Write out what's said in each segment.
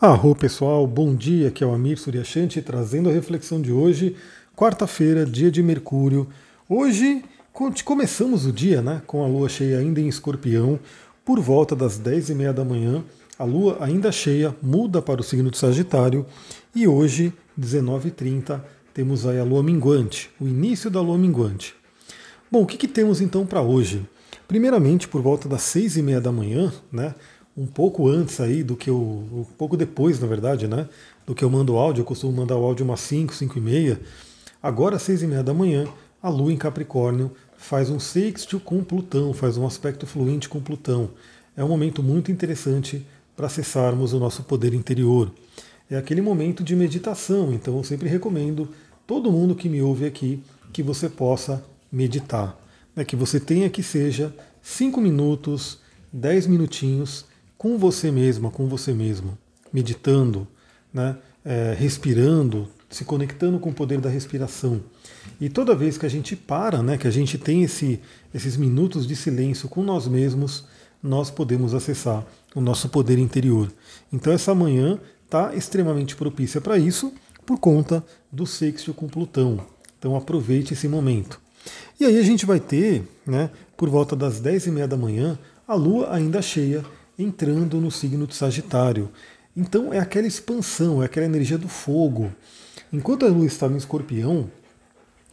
Arro pessoal, bom dia, aqui é o Amir Suryashanti trazendo a reflexão de hoje, quarta-feira, dia de Mercúrio. Hoje começamos o dia né, com a lua cheia ainda em escorpião, por volta das 10 e meia da manhã, a lua ainda cheia muda para o signo de Sagitário e hoje, 19h30, temos aí a lua minguante, o início da lua minguante. Bom, o que, que temos então para hoje? Primeiramente, por volta das 6 e meia da manhã, né, um pouco antes aí do que eu. Um pouco depois, na verdade, né? Do que eu mando áudio. Eu costumo mandar o áudio umas 5, 5 e meia. Agora, às 6 e meia da manhã, a Lua em Capricórnio faz um sextil com Plutão, faz um aspecto fluente com Plutão. É um momento muito interessante para acessarmos o nosso poder interior. É aquele momento de meditação, então eu sempre recomendo todo mundo que me ouve aqui que você possa meditar. Né? Que você tenha que seja 5 minutos, 10 minutinhos com você mesma, com você mesmo, meditando, né, é, respirando, se conectando com o poder da respiração. E toda vez que a gente para, né, que a gente tem esse, esses minutos de silêncio com nós mesmos, nós podemos acessar o nosso poder interior. Então essa manhã está extremamente propícia para isso, por conta do sexto com Plutão. Então aproveite esse momento. E aí a gente vai ter, né, por volta das 10 e meia da manhã, a Lua ainda cheia entrando no signo de Sagitário. Então é aquela expansão, é aquela energia do fogo. Enquanto a lua está no escorpião,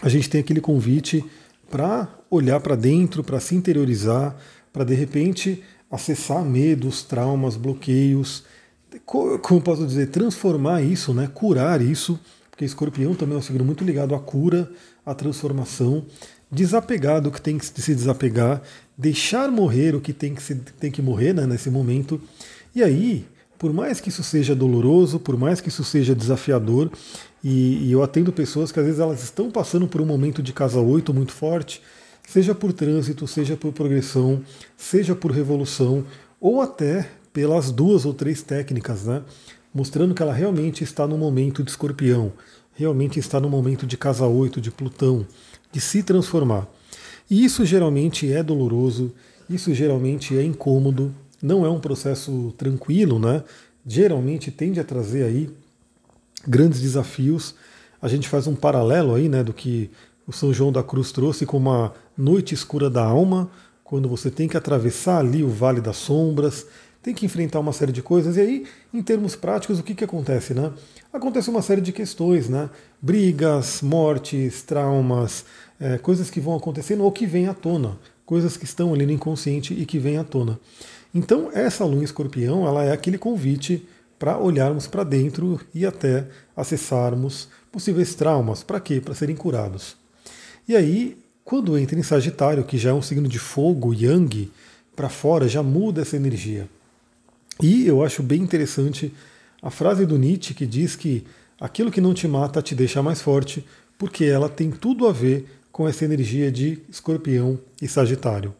a gente tem aquele convite para olhar para dentro, para se interiorizar, para de repente acessar medos, traumas, bloqueios, como posso dizer, transformar isso, né, curar isso, porque escorpião também é um signo muito ligado à cura, à transformação, desapegar do que tem que se desapegar deixar morrer o que tem que, se, tem que morrer né, nesse momento. E aí, por mais que isso seja doloroso, por mais que isso seja desafiador, e, e eu atendo pessoas que às vezes elas estão passando por um momento de casa 8 muito forte, seja por trânsito, seja por progressão, seja por revolução, ou até pelas duas ou três técnicas, né? Mostrando que ela realmente está no momento de escorpião, realmente está no momento de casa 8, de Plutão, de se transformar. E isso geralmente é doloroso, isso geralmente é incômodo, não é um processo tranquilo, né? Geralmente tende a trazer aí grandes desafios. A gente faz um paralelo aí, né, do que o São João da Cruz trouxe com uma noite escura da alma, quando você tem que atravessar ali o Vale das Sombras, tem que enfrentar uma série de coisas. E aí, em termos práticos, o que, que acontece? Né? Acontece uma série de questões, né? brigas, mortes, traumas, é, coisas que vão acontecendo ou que vêm à tona, coisas que estão ali no inconsciente e que vêm à tona. Então, essa lua em escorpião ela é aquele convite para olharmos para dentro e até acessarmos possíveis traumas. Para quê? Para serem curados. E aí, quando entra em Sagitário, que já é um signo de fogo, Yang, para fora, já muda essa energia. E eu acho bem interessante a frase do Nietzsche que diz que aquilo que não te mata te deixa mais forte, porque ela tem tudo a ver com essa energia de escorpião e sagitário.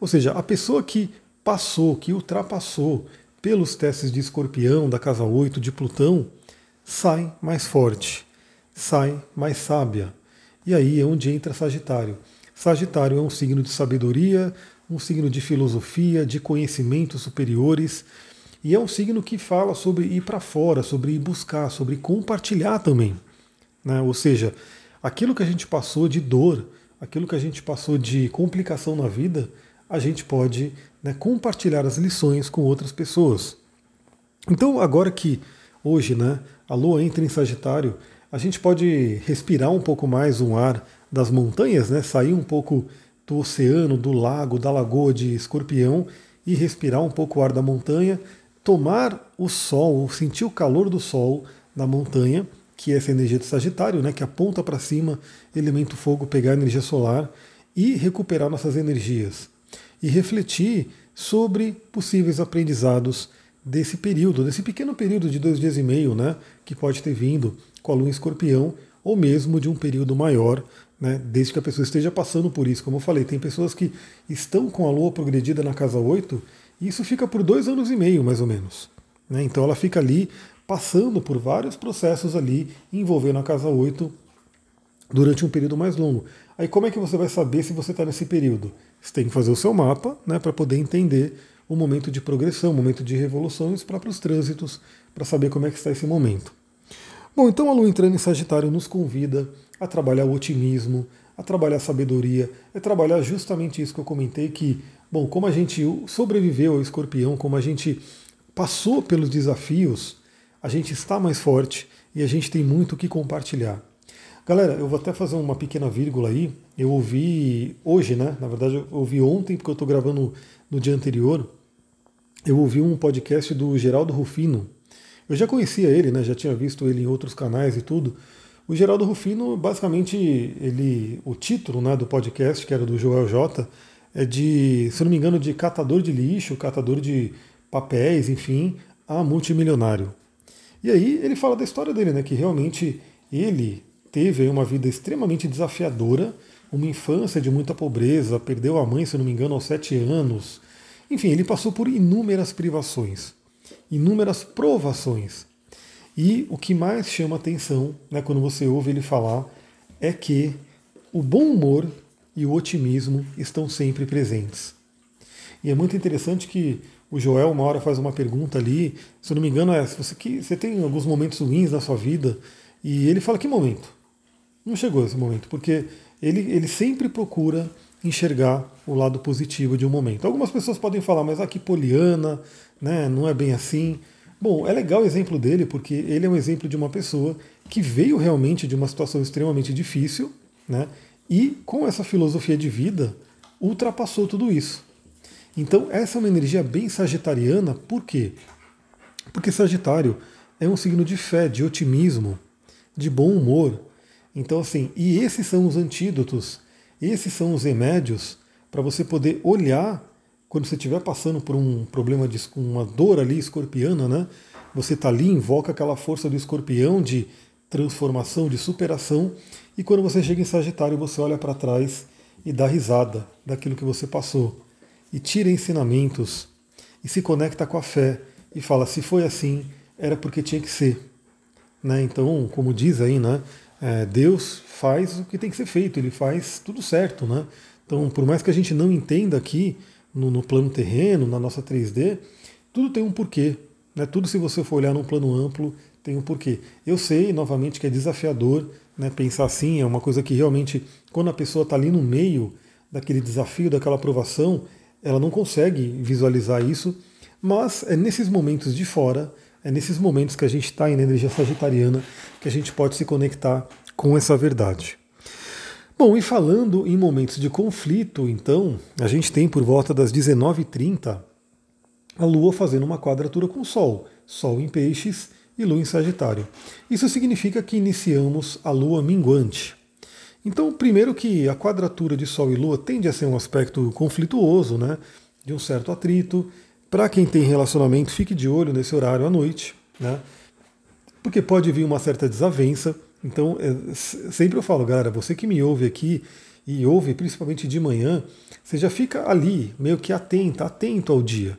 Ou seja, a pessoa que passou, que ultrapassou pelos testes de escorpião, da casa 8, de Plutão, sai mais forte, sai mais sábia. E aí é onde entra Sagitário. Sagitário é um signo de sabedoria, um signo de filosofia, de conhecimentos superiores, e é um signo que fala sobre ir para fora, sobre ir buscar, sobre compartilhar também. Né? Ou seja, aquilo que a gente passou de dor, aquilo que a gente passou de complicação na vida, a gente pode né, compartilhar as lições com outras pessoas. Então, agora que hoje né, a Lua entra em Sagitário, a gente pode respirar um pouco mais um ar das montanhas, né, sair um pouco do oceano, do lago, da lagoa de Escorpião e respirar um pouco o ar da montanha tomar o sol, sentir o calor do sol na montanha, que é essa energia de Sagitário, né, que aponta para cima, elemento fogo, pegar energia solar e recuperar nossas energias. E refletir sobre possíveis aprendizados desse período, desse pequeno período de dois dias e meio, né, que pode ter vindo com a lua em escorpião, ou mesmo de um período maior, né, desde que a pessoa esteja passando por isso. Como eu falei, tem pessoas que estão com a lua progredida na casa 8 e isso fica por dois anos e meio, mais ou menos. Né? Então ela fica ali passando por vários processos ali envolvendo a casa 8 durante um período mais longo. Aí como é que você vai saber se você está nesse período? Você tem que fazer o seu mapa né, para poder entender um momento de progressão, um momento de revolução e os próprios trânsitos para saber como é que está esse momento. Bom, então a Lua entrando em Sagitário nos convida a trabalhar o otimismo, a trabalhar a sabedoria, é trabalhar justamente isso que eu comentei, que, bom, como a gente sobreviveu ao escorpião, como a gente passou pelos desafios, a gente está mais forte e a gente tem muito o que compartilhar. Galera, eu vou até fazer uma pequena vírgula aí. Eu ouvi hoje, né? Na verdade, eu ouvi ontem, porque eu estou gravando no dia anterior. Eu ouvi um podcast do Geraldo Rufino. Eu já conhecia ele, né? Já tinha visto ele em outros canais e tudo. O Geraldo Rufino, basicamente, ele, o título né, do podcast, que era do Joel J, de, se não me engano, de catador de lixo, catador de papéis, enfim, a multimilionário. E aí ele fala da história dele, né, que realmente ele teve uma vida extremamente desafiadora, uma infância de muita pobreza, perdeu a mãe, se não me engano, aos sete anos. Enfim, ele passou por inúmeras privações, inúmeras provações. E o que mais chama atenção, né, quando você ouve ele falar, é que o bom humor e o otimismo estão sempre presentes. E é muito interessante que o Joel uma hora faz uma pergunta ali, se eu não me engano, é se você, que, você tem alguns momentos ruins na sua vida, e ele fala que momento? Não chegou esse momento, porque ele, ele sempre procura enxergar o lado positivo de um momento. Algumas pessoas podem falar, mas aqui poliana, né, não é bem assim. Bom, é legal o exemplo dele porque ele é um exemplo de uma pessoa que veio realmente de uma situação extremamente difícil, né? E com essa filosofia de vida ultrapassou tudo isso. Então essa é uma energia bem sagitariana, por quê? Porque Sagitário é um signo de fé, de otimismo, de bom humor. Então assim, e esses são os antídotos, esses são os remédios para você poder olhar quando você estiver passando por um problema de uma dor ali escorpiana, né? Você está ali, invoca aquela força do escorpião de transformação, de superação, e quando você chega em Sagitário, você olha para trás e dá risada daquilo que você passou, e tira ensinamentos, e se conecta com a fé, e fala: se foi assim, era porque tinha que ser. Né? Então, como diz aí, né? É, Deus faz o que tem que ser feito, ele faz tudo certo. Né? Então, por mais que a gente não entenda aqui, no, no, plano terreno, na nossa 3D, tudo tem um porquê. Né? Tudo, se você for olhar num plano amplo, tem um porquê. Eu sei, novamente, que é desafiador né, pensar assim, é uma coisa que realmente, quando a pessoa está ali no meio daquele desafio, daquela aprovação, ela não consegue visualizar isso, mas é nesses momentos de fora, é nesses momentos que a gente está na energia sagitariana que a gente pode se conectar com essa verdade. Bom, e falando em momentos de conflito, então, a gente tem por volta das 19h30 a Lua fazendo uma quadratura com o Sol, Sol em Peixes e Lua em Sagitário. Isso significa que iniciamos a Lua minguante. Então, primeiro que a quadratura de Sol e Lua tende a ser um aspecto conflituoso, né, de um certo atrito. Para quem tem relacionamento, fique de olho nesse horário à noite, né, porque pode vir uma certa desavença. Então, é, sempre eu falo, galera, você que me ouve aqui e ouve principalmente de manhã, você já fica ali, meio que atento, atento ao dia.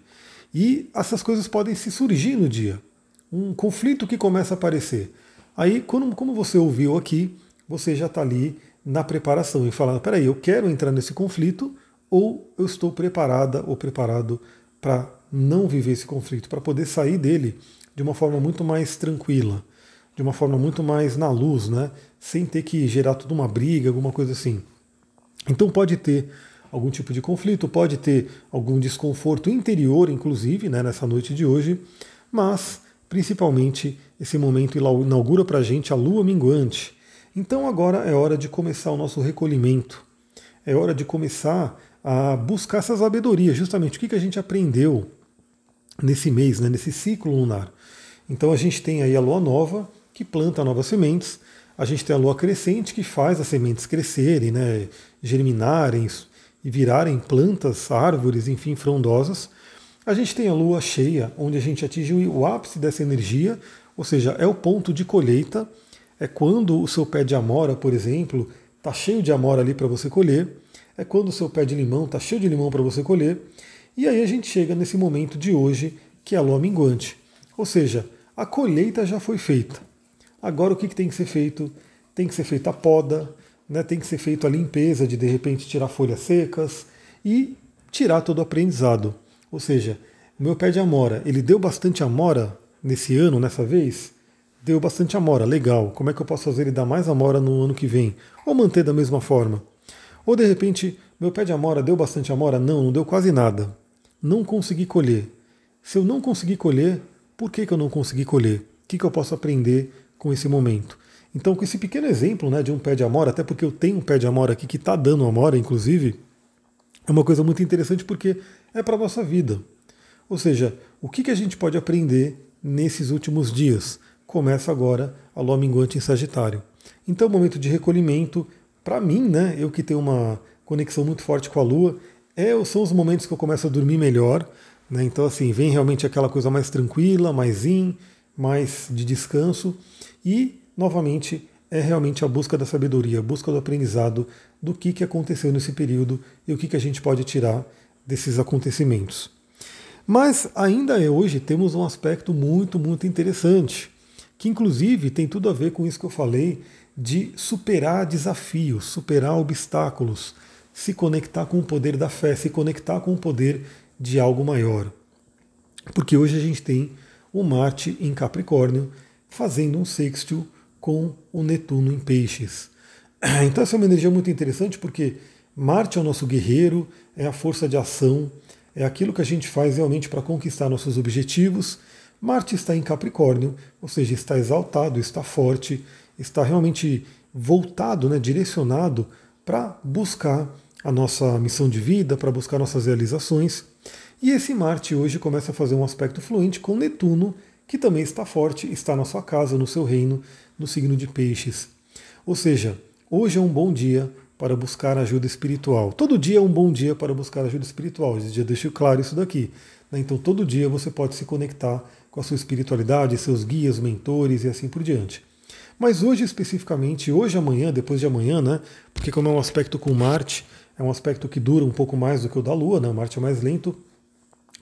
E essas coisas podem se surgir no dia. Um conflito que começa a aparecer. Aí, quando, como você ouviu aqui, você já está ali na preparação e falando: peraí, eu quero entrar nesse conflito ou eu estou preparada ou preparado para não viver esse conflito, para poder sair dele de uma forma muito mais tranquila de uma forma muito mais na luz, né? sem ter que gerar toda uma briga, alguma coisa assim. Então pode ter algum tipo de conflito, pode ter algum desconforto interior, inclusive, né, nessa noite de hoje, mas principalmente esse momento inaugura para a gente a lua minguante. Então agora é hora de começar o nosso recolhimento, é hora de começar a buscar essa sabedoria, justamente o que a gente aprendeu nesse mês, né, nesse ciclo lunar. Então a gente tem aí a lua nova, que planta novas sementes. A gente tem a lua crescente, que faz as sementes crescerem, né, germinarem e virarem plantas, árvores, enfim, frondosas. A gente tem a lua cheia, onde a gente atinge o ápice dessa energia, ou seja, é o ponto de colheita. É quando o seu pé de amora, por exemplo, está cheio de amora ali para você colher. É quando o seu pé de limão está cheio de limão para você colher. E aí a gente chega nesse momento de hoje, que é a lua minguante. Ou seja, a colheita já foi feita. Agora o que, que tem que ser feito? Tem que ser feita a poda, né? tem que ser feita a limpeza de de repente tirar folhas secas e tirar todo o aprendizado. Ou seja, o meu pé de amora, ele deu bastante amora nesse ano, nessa vez? Deu bastante amora, legal. Como é que eu posso fazer ele dar mais amora no ano que vem? Ou manter da mesma forma? Ou de repente, meu pé de amora deu bastante amora? Não, não deu quase nada. Não consegui colher. Se eu não conseguir colher, por que, que eu não consegui colher? O que, que eu posso aprender com esse momento? Então, com esse pequeno exemplo né, de um pé de amora, até porque eu tenho um pé de amora aqui que está dando amora, inclusive, é uma coisa muito interessante porque é para a nossa vida. Ou seja, o que, que a gente pode aprender nesses últimos dias? Começa agora a lua minguante em Sagitário. Então, momento de recolhimento, para mim, né, eu que tenho uma conexão muito forte com a lua, é, são os momentos que eu começo a dormir melhor. Né, então, assim, vem realmente aquela coisa mais tranquila, mais in, mais de descanso. E, novamente, é realmente a busca da sabedoria, a busca do aprendizado do que, que aconteceu nesse período e o que, que a gente pode tirar desses acontecimentos. Mas ainda é hoje temos um aspecto muito, muito interessante, que inclusive tem tudo a ver com isso que eu falei de superar desafios, superar obstáculos, se conectar com o poder da fé, se conectar com o poder de algo maior. Porque hoje a gente tem o Marte em Capricórnio fazendo um sextil com o Netuno em Peixes. Então essa é uma energia muito interessante porque Marte é o nosso guerreiro, é a força de ação, é aquilo que a gente faz realmente para conquistar nossos objetivos. Marte está em Capricórnio, ou seja, está exaltado, está forte, está realmente voltado, né, direcionado para buscar a nossa missão de vida, para buscar nossas realizações. E esse Marte hoje começa a fazer um aspecto fluente com Netuno, que também está forte, está na sua casa, no seu reino, no signo de Peixes. Ou seja, hoje é um bom dia para buscar ajuda espiritual. Todo dia é um bom dia para buscar ajuda espiritual. Eu já deixo claro isso daqui. Né? Então, todo dia você pode se conectar com a sua espiritualidade, seus guias, mentores e assim por diante. Mas hoje especificamente, hoje, amanhã, depois de amanhã, né? Porque como é um aspecto com Marte, é um aspecto que dura um pouco mais do que o da Lua, né? Marte é mais lento.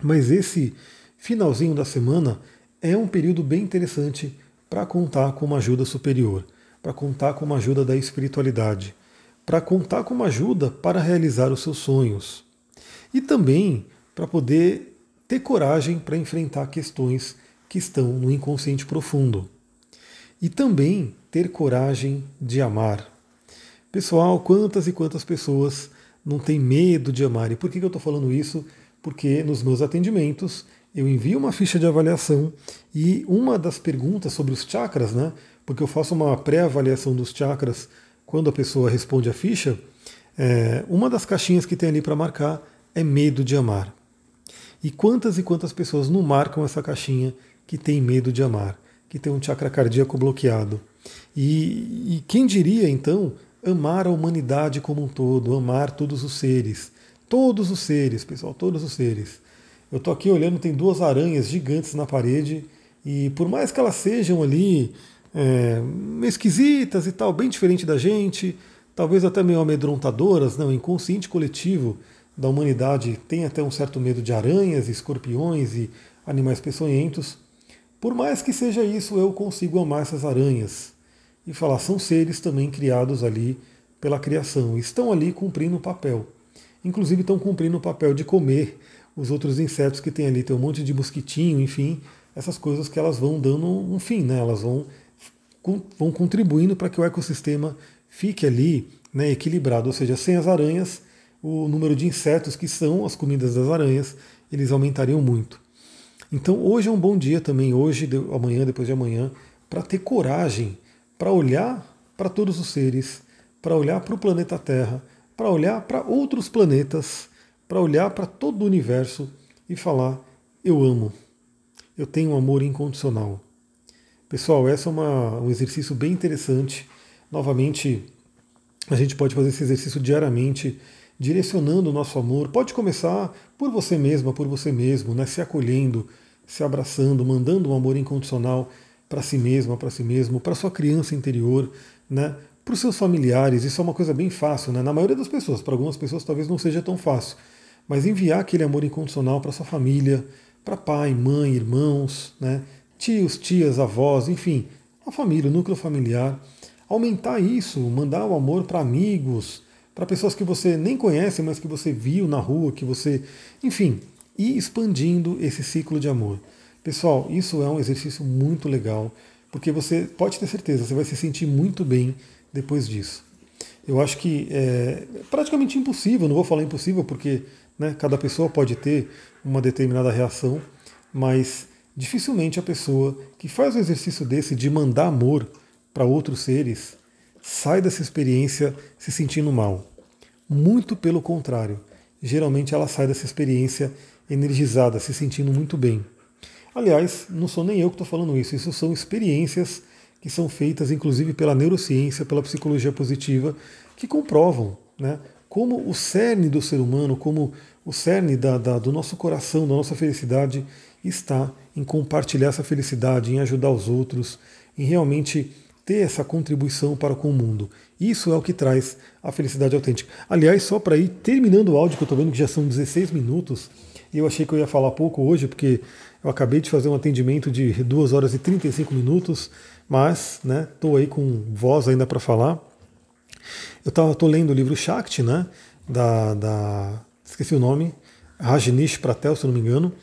Mas esse finalzinho da semana é um período bem interessante para contar com uma ajuda superior, para contar com uma ajuda da espiritualidade para contar com uma ajuda para realizar os seus sonhos. E também para poder ter coragem para enfrentar questões que estão no inconsciente profundo. E também ter coragem de amar. Pessoal, quantas e quantas pessoas não têm medo de amar? E por que eu estou falando isso? Porque nos meus atendimentos eu envio uma ficha de avaliação e uma das perguntas sobre os chakras, né? Porque eu faço uma pré-avaliação dos chakras quando a pessoa responde a ficha, é, uma das caixinhas que tem ali para marcar é medo de amar. E quantas e quantas pessoas não marcam essa caixinha que tem medo de amar, que tem um chakra cardíaco bloqueado? E, e quem diria então amar a humanidade como um todo, amar todos os seres, todos os seres, pessoal, todos os seres. Eu estou aqui olhando, tem duas aranhas gigantes na parede e por mais que elas sejam ali é, esquisitas e tal, bem diferente da gente, talvez até meio amedrontadoras, não, o inconsciente coletivo da humanidade tem até um certo medo de aranhas, escorpiões e animais peçonhentos. Por mais que seja isso, eu consigo amar essas aranhas e falar, são seres também criados ali pela criação, estão ali cumprindo o papel. Inclusive estão cumprindo o papel de comer os outros insetos que tem ali, tem um monte de mosquitinho, enfim, essas coisas que elas vão dando um fim, né? Elas vão vão contribuindo para que o ecossistema fique ali né, equilibrado, ou seja, sem as aranhas, o número de insetos que são as comidas das aranhas, eles aumentariam muito. Então hoje é um bom dia também, hoje, amanhã, depois de amanhã, para ter coragem para olhar para todos os seres, para olhar para o planeta Terra, para olhar para outros planetas, para olhar para todo o universo e falar: eu amo, eu tenho um amor incondicional. Pessoal, esse é uma, um exercício bem interessante. Novamente, a gente pode fazer esse exercício diariamente, direcionando o nosso amor. Pode começar por você mesma, por você mesmo, né? se acolhendo, se abraçando, mandando um amor incondicional para si mesma, para si mesmo, para sua criança interior, né? para os seus familiares. Isso é uma coisa bem fácil, né? na maioria das pessoas. Para algumas pessoas talvez não seja tão fácil. Mas enviar aquele amor incondicional para sua família, para pai, mãe, irmãos, né? tios, tias, avós, enfim, a família, o núcleo familiar. Aumentar isso, mandar o amor para amigos, para pessoas que você nem conhece, mas que você viu na rua, que você. Enfim, e expandindo esse ciclo de amor. Pessoal, isso é um exercício muito legal, porque você pode ter certeza, você vai se sentir muito bem depois disso. Eu acho que é praticamente impossível, não vou falar impossível porque né, cada pessoa pode ter uma determinada reação, mas dificilmente a pessoa que faz o exercício desse de mandar amor para outros seres sai dessa experiência se sentindo mal. Muito pelo contrário. Geralmente ela sai dessa experiência energizada, se sentindo muito bem. Aliás, não sou nem eu que estou falando isso, isso são experiências que são feitas inclusive pela neurociência, pela psicologia positiva, que comprovam né, como o cerne do ser humano, como o cerne da, da, do nosso coração, da nossa felicidade, está em compartilhar essa felicidade, em ajudar os outros, em realmente ter essa contribuição para com o mundo. Isso é o que traz a felicidade autêntica. Aliás, só para ir terminando o áudio, que eu estou vendo que já são 16 minutos, e eu achei que eu ia falar pouco hoje, porque eu acabei de fazer um atendimento de 2 horas e 35 minutos, mas estou né, aí com voz ainda para falar. Eu estou lendo o livro Shakti, né, da, da, esqueci o nome, Rajnish Pratel, se não me engano,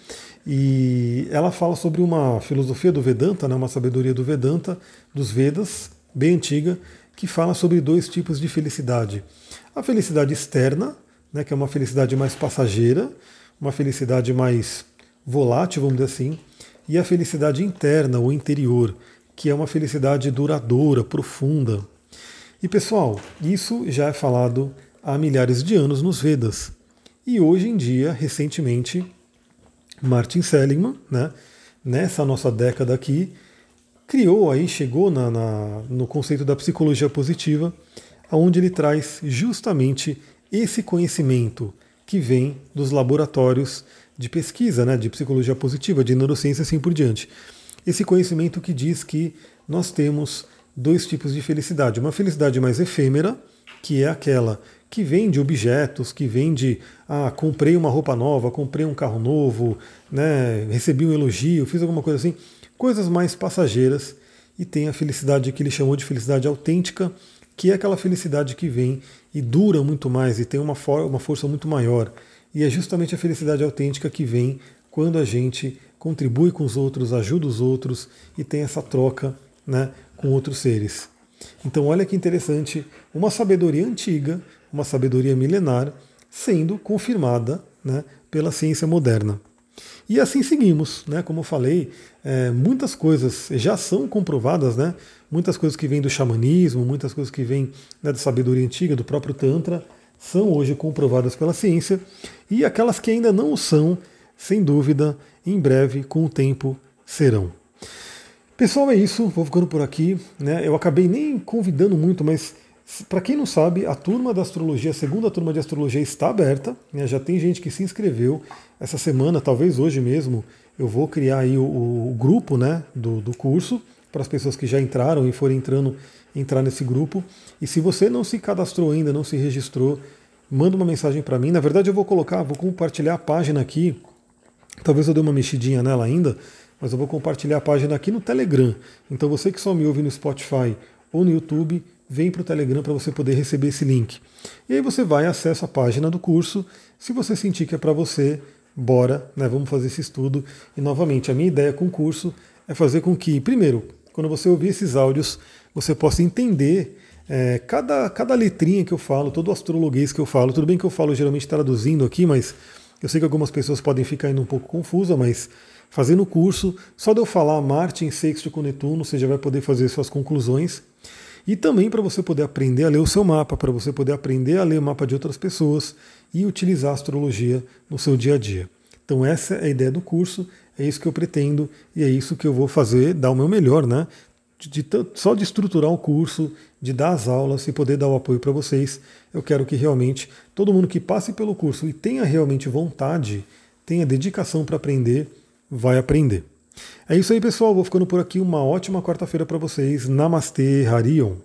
e ela fala sobre uma filosofia do Vedanta, né, uma sabedoria do Vedanta, dos Vedas, bem antiga, que fala sobre dois tipos de felicidade. A felicidade externa, né, que é uma felicidade mais passageira, uma felicidade mais volátil, vamos dizer assim, e a felicidade interna ou interior, que é uma felicidade duradoura, profunda. E pessoal, isso já é falado há milhares de anos nos Vedas. E hoje em dia, recentemente, Martin Seligman, né, nessa nossa década aqui, criou aí, chegou na, na, no conceito da psicologia positiva, onde ele traz justamente esse conhecimento que vem dos laboratórios de pesquisa, né, de psicologia positiva, de neurociência assim por diante. Esse conhecimento que diz que nós temos dois tipos de felicidade. Uma felicidade mais efêmera, que é aquela que vem de objetos, que vem de ah, comprei uma roupa nova, comprei um carro novo, né, recebi um elogio, fiz alguma coisa assim, coisas mais passageiras, e tem a felicidade que ele chamou de felicidade autêntica, que é aquela felicidade que vem e dura muito mais e tem uma, for uma força muito maior. E é justamente a felicidade autêntica que vem quando a gente contribui com os outros, ajuda os outros e tem essa troca né, com outros seres. Então, olha que interessante, uma sabedoria antiga, uma sabedoria milenar, sendo confirmada né, pela ciência moderna. E assim seguimos, né? Como eu falei, é, muitas coisas já são comprovadas, né? Muitas coisas que vêm do xamanismo, muitas coisas que vêm né, da sabedoria antiga, do próprio Tantra, são hoje comprovadas pela ciência. E aquelas que ainda não são, sem dúvida, em breve, com o tempo, serão. Pessoal, é isso. Vou ficando por aqui. Né? Eu acabei nem convidando muito, mas para quem não sabe, a turma da astrologia, a segunda turma de astrologia está aberta. Né? Já tem gente que se inscreveu essa semana, talvez hoje mesmo. Eu vou criar aí o, o grupo né, do, do curso para as pessoas que já entraram e forem entrando entrar nesse grupo. E se você não se cadastrou ainda, não se registrou, manda uma mensagem para mim. Na verdade, eu vou colocar, vou compartilhar a página aqui. Talvez eu dê uma mexidinha nela ainda, mas eu vou compartilhar a página aqui no Telegram. Então você que só me ouve no Spotify ou no YouTube, vem para o Telegram para você poder receber esse link. E aí você vai acessa a página do curso. Se você sentir que é para você, bora, né, vamos fazer esse estudo. E novamente, a minha ideia com o curso é fazer com que, primeiro, quando você ouvir esses áudios, você possa entender é, cada, cada letrinha que eu falo, todo o astrologuês que eu falo. Tudo bem que eu falo geralmente traduzindo aqui, mas eu sei que algumas pessoas podem ficar ainda um pouco confusas, mas fazendo o curso, só de eu falar Marte em sexto com Netuno, você já vai poder fazer suas conclusões. E também para você poder aprender a ler o seu mapa, para você poder aprender a ler o mapa de outras pessoas e utilizar a astrologia no seu dia a dia. Então essa é a ideia do curso, é isso que eu pretendo e é isso que eu vou fazer, dar o meu melhor, né? De, de, só de estruturar o curso, de dar as aulas e poder dar o apoio para vocês. Eu quero que realmente todo mundo que passe pelo curso e tenha realmente vontade, tenha dedicação para aprender, vai aprender. É isso aí, pessoal. Vou ficando por aqui. Uma ótima quarta-feira para vocês. Namastê, Harion.